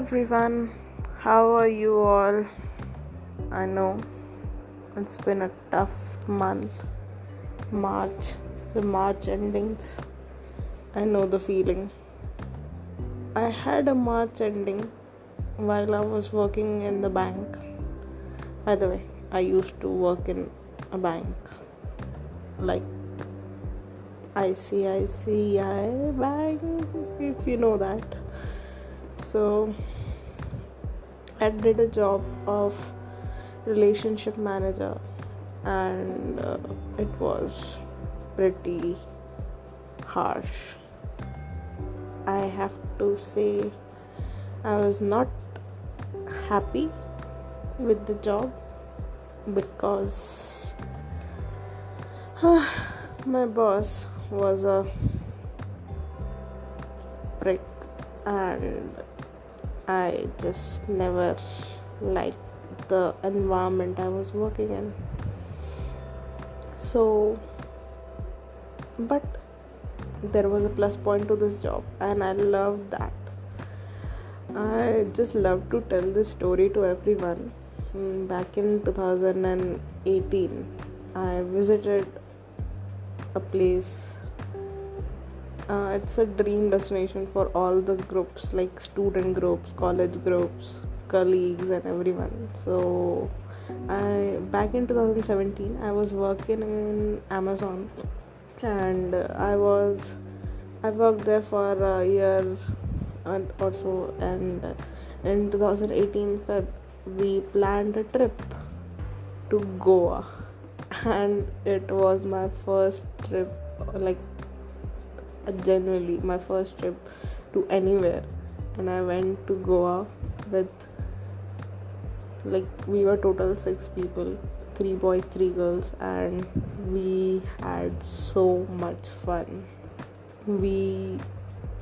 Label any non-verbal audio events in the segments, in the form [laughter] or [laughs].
everyone, how are you all? I know it's been a tough month, March, the March endings. I know the feeling. I had a March ending while I was working in the bank. By the way, I used to work in a bank like ICICI Bank, if you know that so I did a job of relationship manager and uh, it was pretty harsh. I have to say, I was not happy with the job because uh, my boss was a prick and I just never liked the environment I was working in. So, but there was a plus point to this job, and I loved that. I just love to tell this story to everyone. Mm, back in 2018, I visited a place uh, it's a dream destination for all the groups like student groups college groups colleagues and everyone. So i back in 2017 i was working in amazon and i was i worked there for a year and or so and in 2018 Feb, we planned a trip to goa. [laughs] And it was my first trip like genuinely my first trip to anywhere. And i went to goa with like we were total six people three boys three girls and we had so much fun. We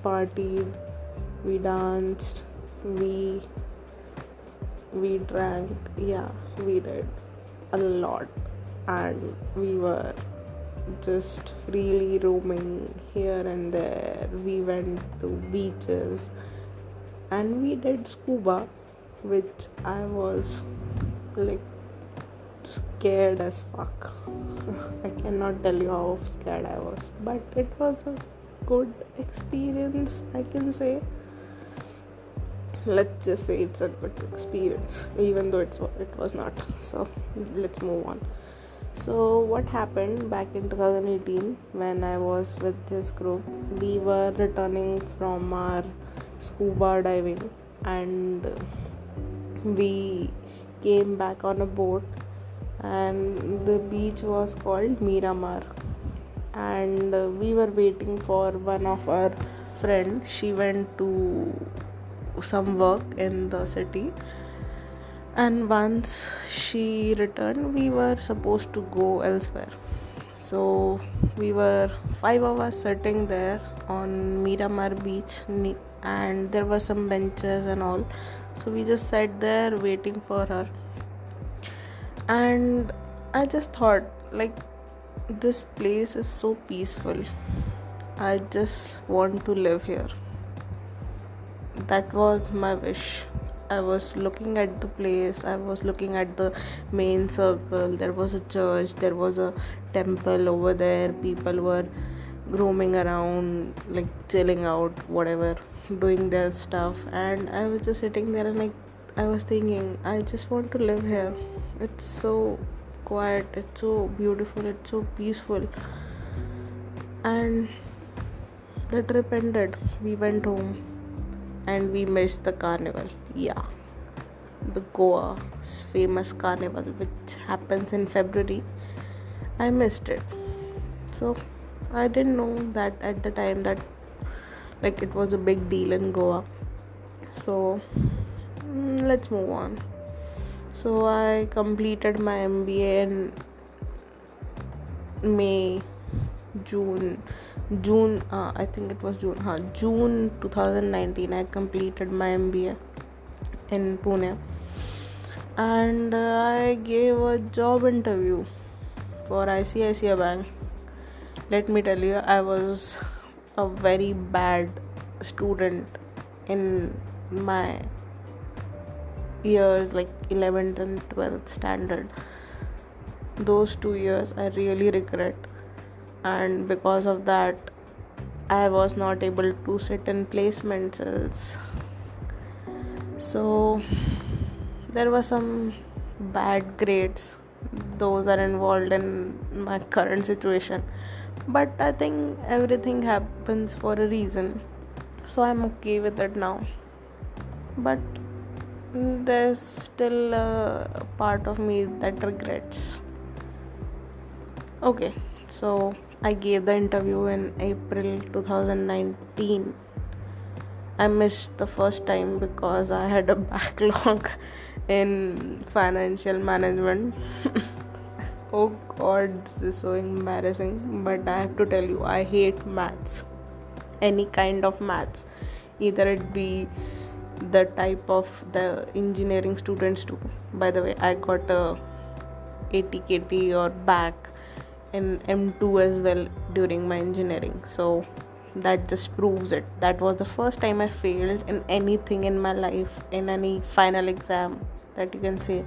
partied we danced we we drank yeah we did a lot. And we were just freely roaming here and there. We went to beaches and we did scuba, which I was like scared as fuck. [laughs] I cannot tell you how scared I was, but it was a good experience, I can say. Let's just say it's a good experience, even though it's it was not. So let's move on so what happened back in 2018 when i was with this group? We were returning from our scuba diving and we came back on a boat and the beach was called miramar. And we were waiting for one of our friends. She went to some work in the city and once she returned we were supposed to go elsewhere. So we were five us sitting there on miramar beach and there were some benches and all. So we just sat there waiting for her. And i just thought like this place is so peaceful. I just want to live here. That was my wish I was looking at the place, I was looking at the main circle. There was a church, there was a temple over there. People were roaming around, like chilling out, whatever, doing their stuff. And I was just sitting there and, like, I was thinking, I just want to live here. It's so quiet, it's so beautiful, it's so peaceful. And the trip ended. We went home and we missed the carnival yeah. The goa's famous carnival which happens in february. I missed it. So i didn't know that at the time that like it was a big deal in goa. So mm, let's move on. So i completed my mba in may june june uh, i think it was june huh, june 2019 i completed my mba in Pune. And uh, I gave a job interview for ICICI Bank. Let me tell you, I was a very bad student in my years like 11th and 12th standard. Those two years i really regret. And because of that i was not able to sit in placement cells so there were some bad grades those are involved in my current situation. But i think everything happens for a reason. So i'm okay with it now. But there's still a part of me that regrets. Okay so i gave the interview in april 2019 i missed the first time because i had a backlog [laughs] in financial management. [laughs] Oh god this is so embarrassing but i have to tell you i hate maths. Any kind of maths. Either it be the type of the engineering students do. By the way i got a ATKT or back in M2 as well during my engineering. So that just proves it. That was the first time i failed in anything in my life in any final exam that you can say.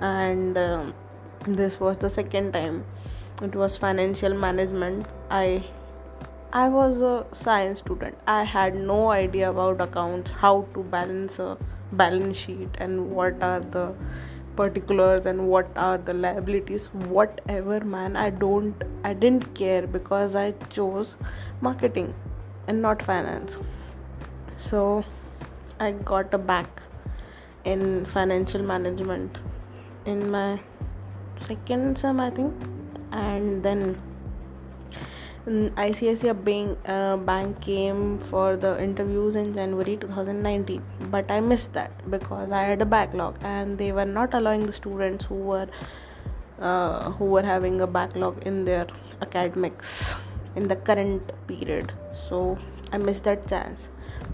And um, this was the second time. It was financial management. I I was a science student. I had no idea about accounts, how to balance a balance sheet, and what are the particulars and what are the liabilities. Whatever, man, I don't, I didn't care because I chose marketing and not finance. So I got a back in financial management in my second sem, I think, and then ICICI bank, uh, bank came for the interviews in January 2019, but I missed that because I had a backlog and they were not allowing the students who were uh, who were having a backlog in their academics in the current period. So I missed that chance.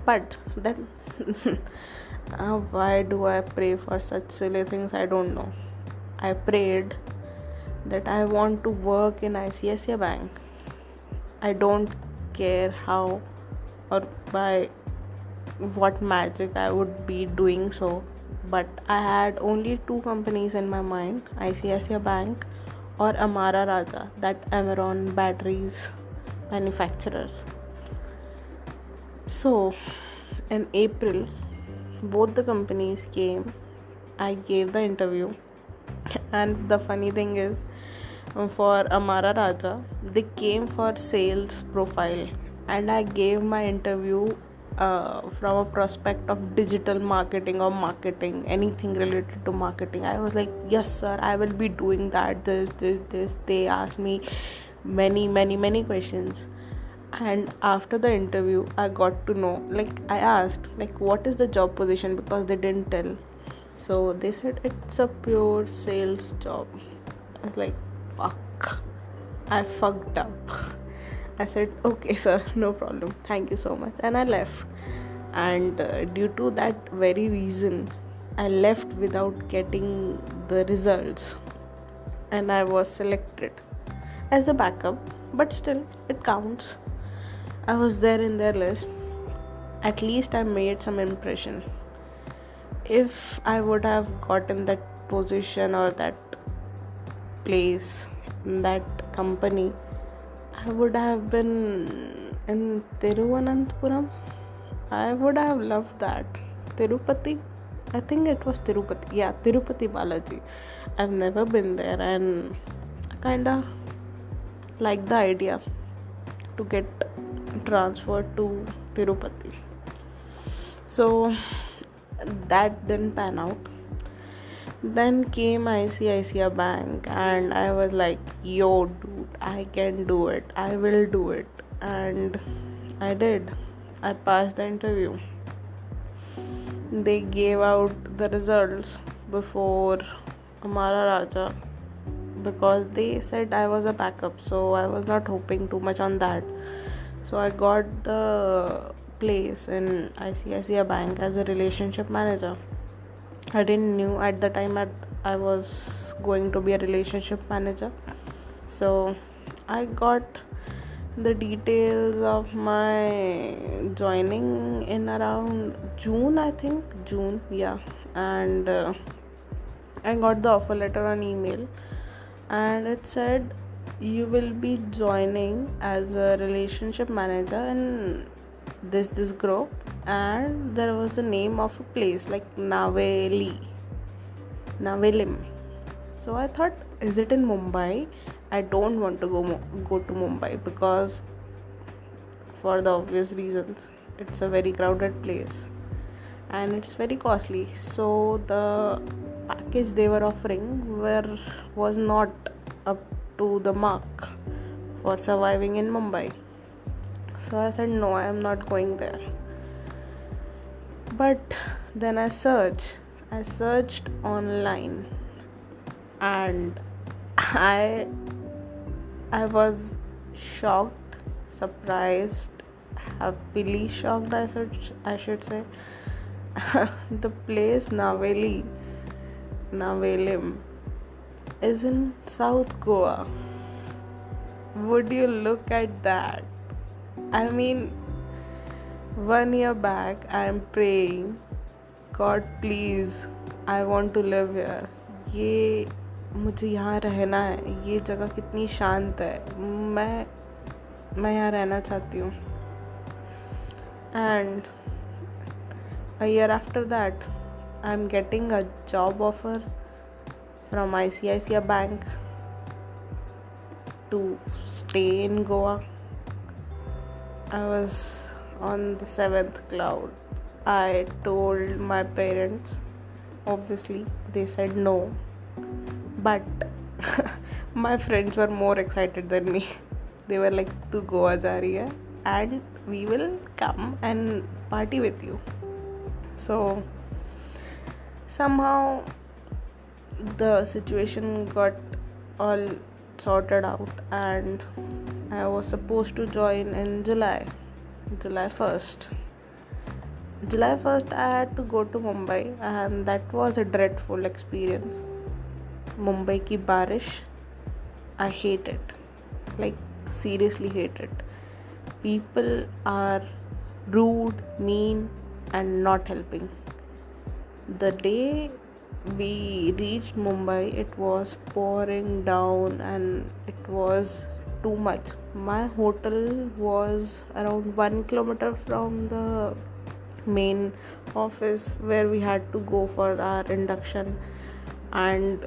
But then, [laughs] uh, why do I pray for such silly things? I don't know. I prayed that I want to work in ICICI Bank I don't care how or by what magic I would be doing so. But I had only two companies in my mind ICICI Bank or Amara Raja, that Amaron batteries manufacturers. So in April, both the companies came. I gave the interview, and the funny thing is, for Amara Raja, they came for sales profile, and I gave my interview uh, from a prospect of digital marketing or marketing, anything related to marketing. I was like, Yes, sir, I will be doing that. This, this, this. They asked me many, many, many questions. And after the interview, I got to know, like, I asked, like, what is the job position because they didn't tell. So they said it's a pure sales job. I was like, fuck. I fucked up. I said okay sir [laughs] no problem. Thank you so much. And i left. And uh, due to that very reason i left without getting the results. And i was selected as a backup. But still it counts. I was there in their list. At least i made some impression. If i would have gotten that position or that place in that company i would have been in tiruvananthapuram i would have loved that. Tirupati i think it was tirupati. Yeah tirupati balaji. I've never been there and kind of like the idea to get transferred to tirupati. So that didn't pan out then came ICICI Bank, and I was like, yo, dude, I can do it. I will do it. And I did. I passed the interview. They gave out the results before Amara Raja because they said I was a backup, so I was not hoping too much on that. So I got the place in ICICI Bank as a relationship manager I didn't knew at the time that I was going to be a relationship manager. So I got the details of my joining in around June, I think. June, yeah. and uh, I got the offer letter on email, and it said you will be joining as a relationship manager in this this group and there was the name of a place like Naveli Navelim. So I thought is it in Mumbai? I don't want to go go to Mumbai because for the obvious reasons it's a very crowded place and it's very costly. So the package they were offering were was not up to the mark for surviving in Mumbai. So I said, No, I am not going there. But then I searched, I searched online and I I was shocked, surprised, happily shocked I should I should say. [laughs] the place Naveli Navelim is in South Goa. Would you look at that? I mean, one year back, I am praying, God, please, I want to live here. ये मुझे यहाँ रहना है ये जगह कितनी शांत है मैं मैं यहाँ रहना चाहती हूँ and a year after that I am getting a job offer from ICICI Bank to stay in Goa. I was on the seventh cloud. I told my parents, obviously, they said no, but [laughs] my friends were more excited than me. They were like, "Tu Goa ja and we will come and party with you." So somehow the situation got all sorted out and I was supposed to join in July, July 1st. July 1st, I had to go to Mumbai, and that was a dreadful experience. Mumbai ki barish, I hate it. Like, seriously hate it. People are rude, mean, and not helping. The day we reached Mumbai, it was pouring down and it was too much. My hotel was around one kilometer from the main office where we had to go for our induction, and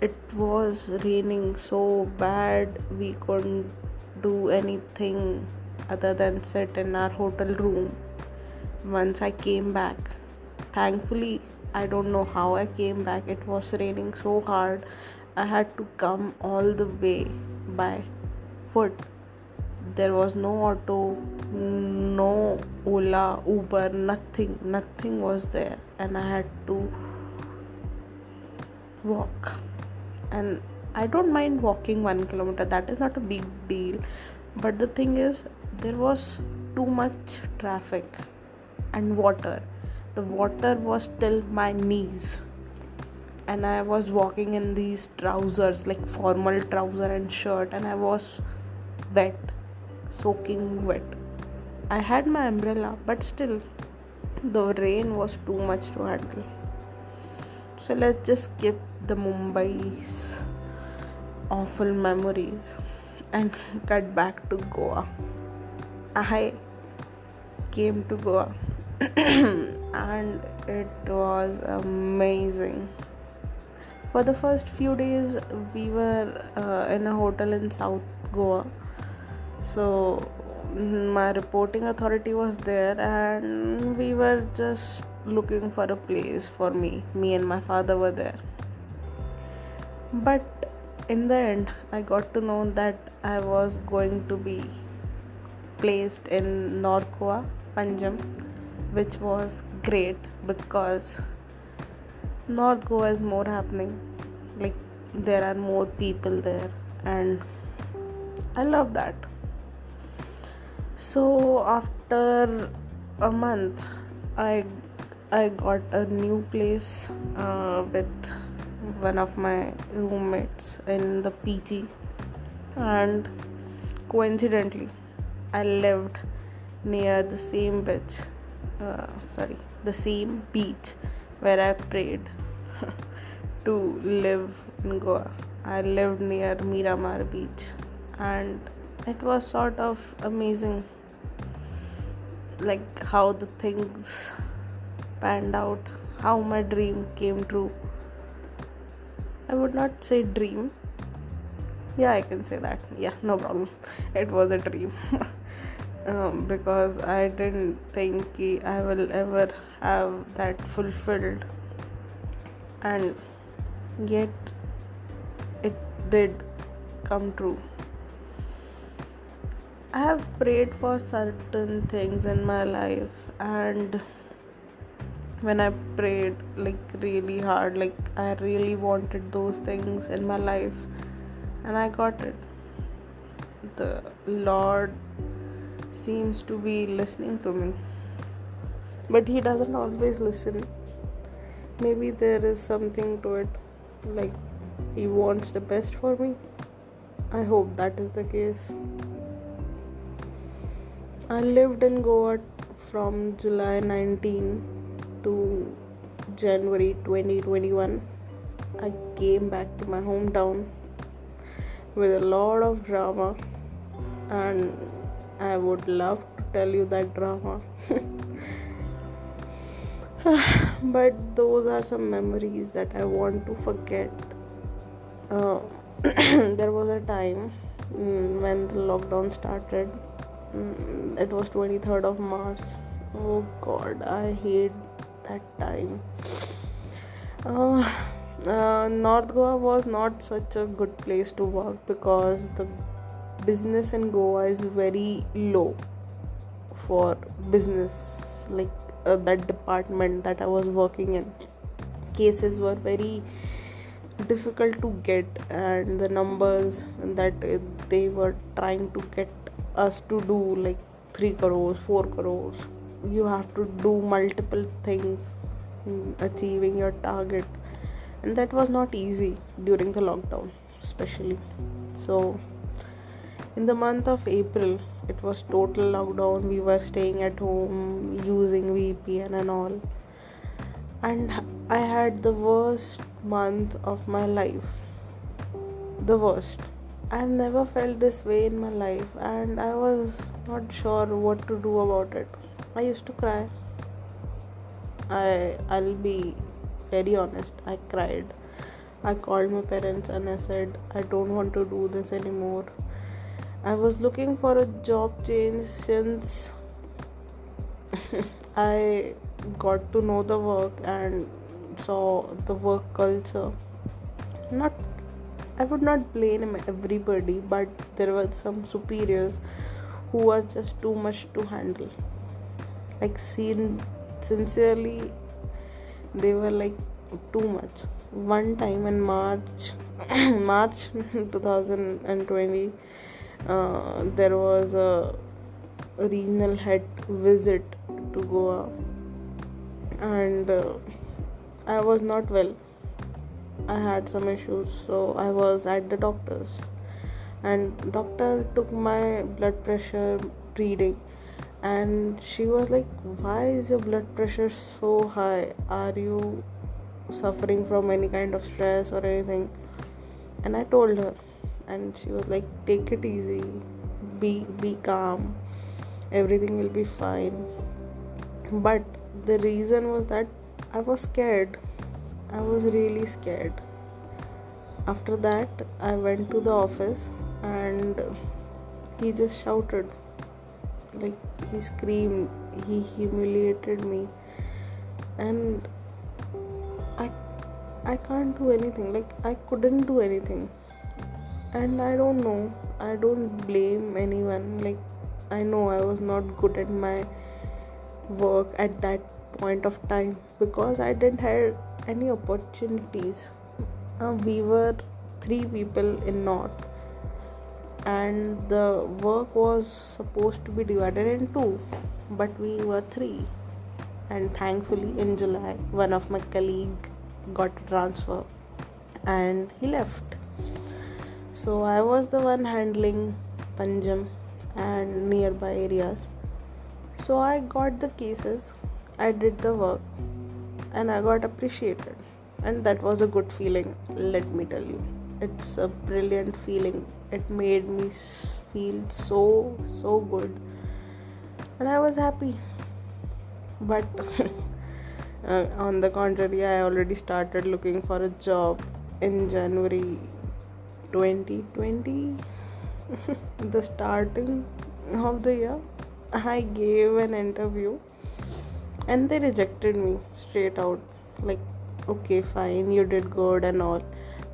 it was raining so bad we couldn't do anything other than sit in our hotel room. Once I came back, thankfully I don't know how I came back. It was raining so hard. I had to come all the way by foot. There was no auto, no Ola, Uber, nothing. Nothing was there. And I had to walk. And I don't mind walking one kilometer, that is not a big deal. But the thing is, there was too much traffic and water the water was till my knees and i was walking in these trousers like formal trouser and shirt and i was wet soaking wet i had my umbrella but still the rain was too much to handle so let's just skip the mumbai's awful memories and [laughs] cut back to goa i came to goa [clears throat] and it was amazing. For the first few days, we were uh, in a hotel in South Goa. So, mm, my reporting authority was there, and we were just looking for a place for me. Me and my father were there. But in the end, I got to know that I was going to be placed in North Goa, Panjim which was great because North Goa is more happening. Like there are more people there, and I love that. So after a month, I I got a new place uh, with one of my roommates in the PG, and coincidentally, I lived near the same beach uh, sorry the same beach where I prayed [laughs] to live in Goa. I lived near Miramar Beach and it was sort of amazing like how the things panned out, how my dream came true. I would not say dream. Yeah, I can say that. Yeah, no problem. It was a dream. [laughs] um, because I didn't think I will ever have that fulfilled, and yet it did come true. I have prayed for certain things in my life, and when I prayed like really hard, like I really wanted those things in my life, and I got it. The Lord seems to be listening to me, but He doesn't always listen. Maybe there is something to it, like He wants the best for me. I hope that is the case. I lived in Goa from July 19 to January 2021. I came back to my hometown with a lot of drama, and I would love to tell you that drama. [laughs] but those are some memories that I want to forget. Uh, [clears throat] there was a time mm, when the lockdown started it was 23rd of march. Oh god i hate that time. Uh, uh, north goa was not such a good place to work because the business in goa is very low for business like uh, that department that i was working in. Cases were very difficult to get and the numbers that they were trying to get us to do like 3 crores 4 crores. You have to do multiple things achieving your target. And that was not easy during the lockdown especially. So in the month of april it was total lockdown. We were staying at home using vpn and all. And i had the worst month of my life. The worst I've never felt this way in my life, and I was not sure what to do about it. I used to cry. I I'll be very honest. I cried. I called my parents and I said I don't want to do this anymore. I was looking for a job change since [laughs] I got to know the work and saw the work culture. Not I would not blame everybody, but there were some superiors who were just too much to handle. Like, seen sincerely, they were like too much. One time in March, [coughs] March [laughs] 2020, uh, there was a regional head visit to Goa, and uh, I was not well I had some issues, so I was at the doctor's, and doctor took my blood pressure reading, and she was like, "Why is your blood pressure so high? Are you suffering from any kind of stress or anything?" And I told her, and she was like, "Take it easy, be be calm, everything will be fine." But the reason was that I was scared I was really scared. After that, I went to the office and he just shouted. Like, he screamed, he humiliated me, and I, I can't do anything. Like, I couldn't do anything. And I don't know, I don't blame anyone. Like, I know I was not good at my work at that point of time because I didn't have any opportunities. Uh, we were three people in North, and the work was supposed to be divided in two, but we were three. And thankfully, in July, one of my colleague got a transfer, and he left. So I was the one handling Panjim and nearby areas. So I got the cases, I did the work, and I got appreciated. And that was a good feeling, let me tell you. It's a brilliant feeling. It made me feel so, so good. And I was happy. But [laughs] uh, on the contrary, I already started looking for a job in January 2020, [laughs] the starting of the year. I gave an interview and they rejected me straight out like okay fine you did good and all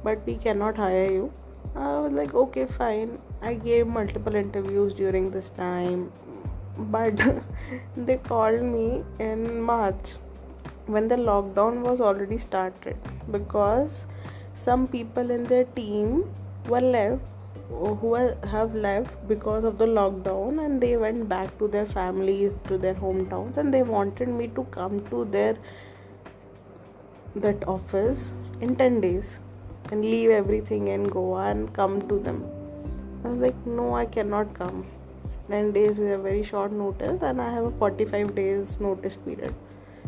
but we cannot hire you. I was like okay fine. I gave multiple interviews during this time but [laughs] they called me in march when the lockdown was already started because some people in their team were left who have left because of the lockdown and they went back to their families to their hometowns and they wanted me to come to their that office in 10 days and leave everything in goa and come to them. I was like no i cannot come. 10 days is a very short notice and i have a 45 days notice period.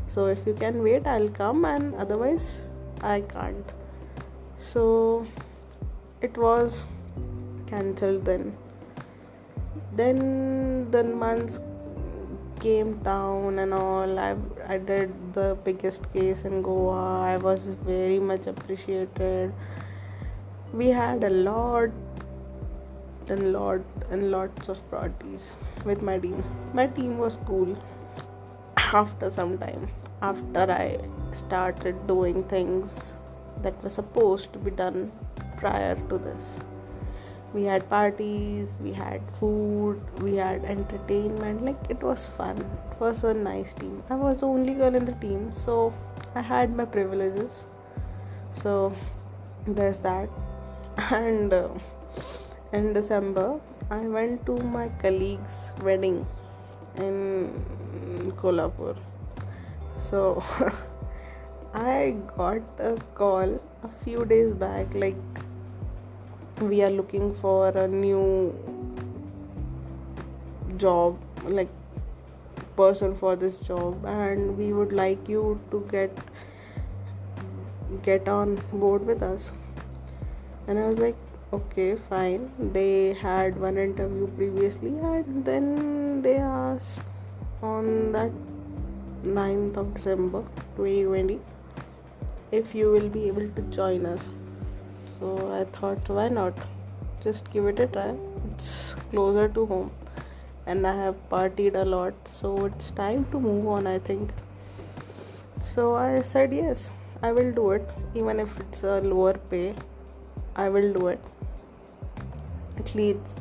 So if you can wait i'll come and otherwise i can't. So it was cancelled then then the months came down and all. I, I did the biggest case in goa. I was very much appreciated. We had a lot and lot and lots of parties with my team. My team was cool. After some time after i started doing things that were supposed to be done prior to this we had parties we had food we had entertainment. Like it was fun. It was a nice team. I was the only girl in the team so i had my privileges. So there's that. [laughs] And uh, in december i went to my colleague's wedding in kolhapur. So [laughs] i got a call a few days back like we are looking for a new job like person for this job and we would like you to get get on board with us. And i was like okay fine. They had one interview previously and then they asked on that 9th of december 2020 if you will be able to join us so I thought, why not? Just give it a try. It's closer to home, and I have partied a lot, so it's time to move on. I think. So I said yes, I will do it, even if it's a lower pay. I will do it. At least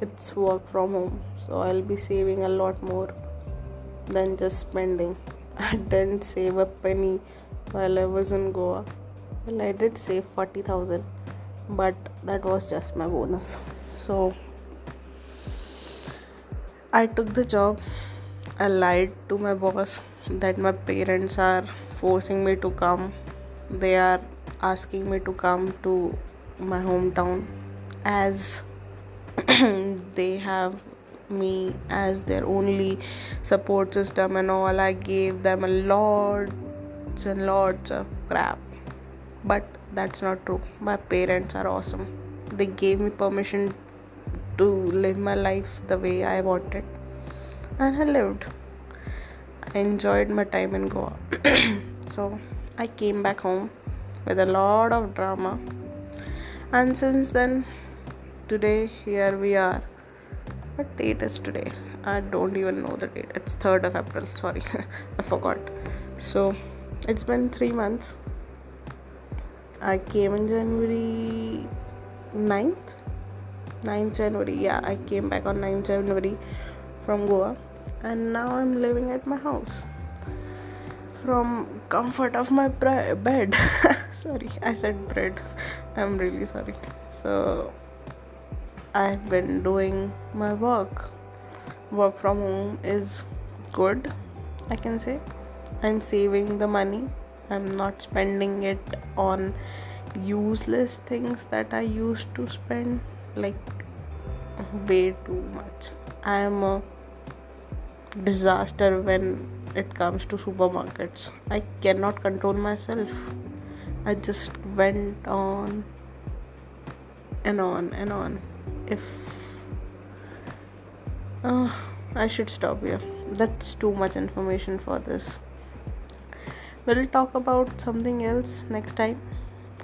it's work from home, so I'll be saving a lot more than just spending. [laughs] I didn't save a penny while I was in Goa well i did save 40000 but that was just my bonus. So i took the job. I lied to my boss that my parents are forcing me to come. They are asking me to come to my hometown as [clears throat] they have me as their only support system and all. I gave them a lots and lots of crap but that's not true. My parents are awesome. They gave me permission to live my life the way i wanted. And i lived. I enjoyed my time in goa. [clears throat] So i came back home with a lot of drama. And since then today here we are. What date is today? I don't even know the date. It's 3rd of april. Sorry. [laughs] I forgot. So it's been 3 months I came in January 9th 9th January yeah I came back on 9th January from Goa. And now I'm living at my house. From comfort of my bed. [laughs] Sorry I said bread. I'm really sorry. So I've been doing my work. Work from home is good I can say. I'm saving the money I'm not spending it on useless things that I used to spend like way too much. I am a disaster when it comes to supermarkets. I cannot control myself. I just went on and on and on. If uh, I should stop here. That's too much information for this. We'll talk about something else next time.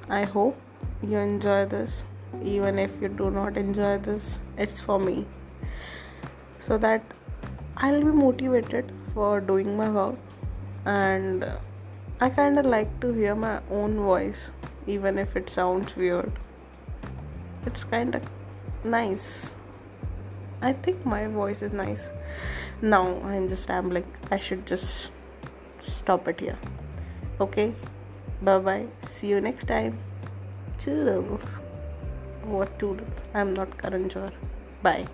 I hope you enjoy this. Even if you do not enjoy this, it's for me. So that I'll be motivated for doing my work and I kind of like to hear my own voice even if it sounds weird. It's kind of nice. I think my voice is nice. Now I'm just rambling. I should just stop it here. Okay? Bye bye. See you next time. Toodles. What toodles? I'm not Karan Johar. Bye.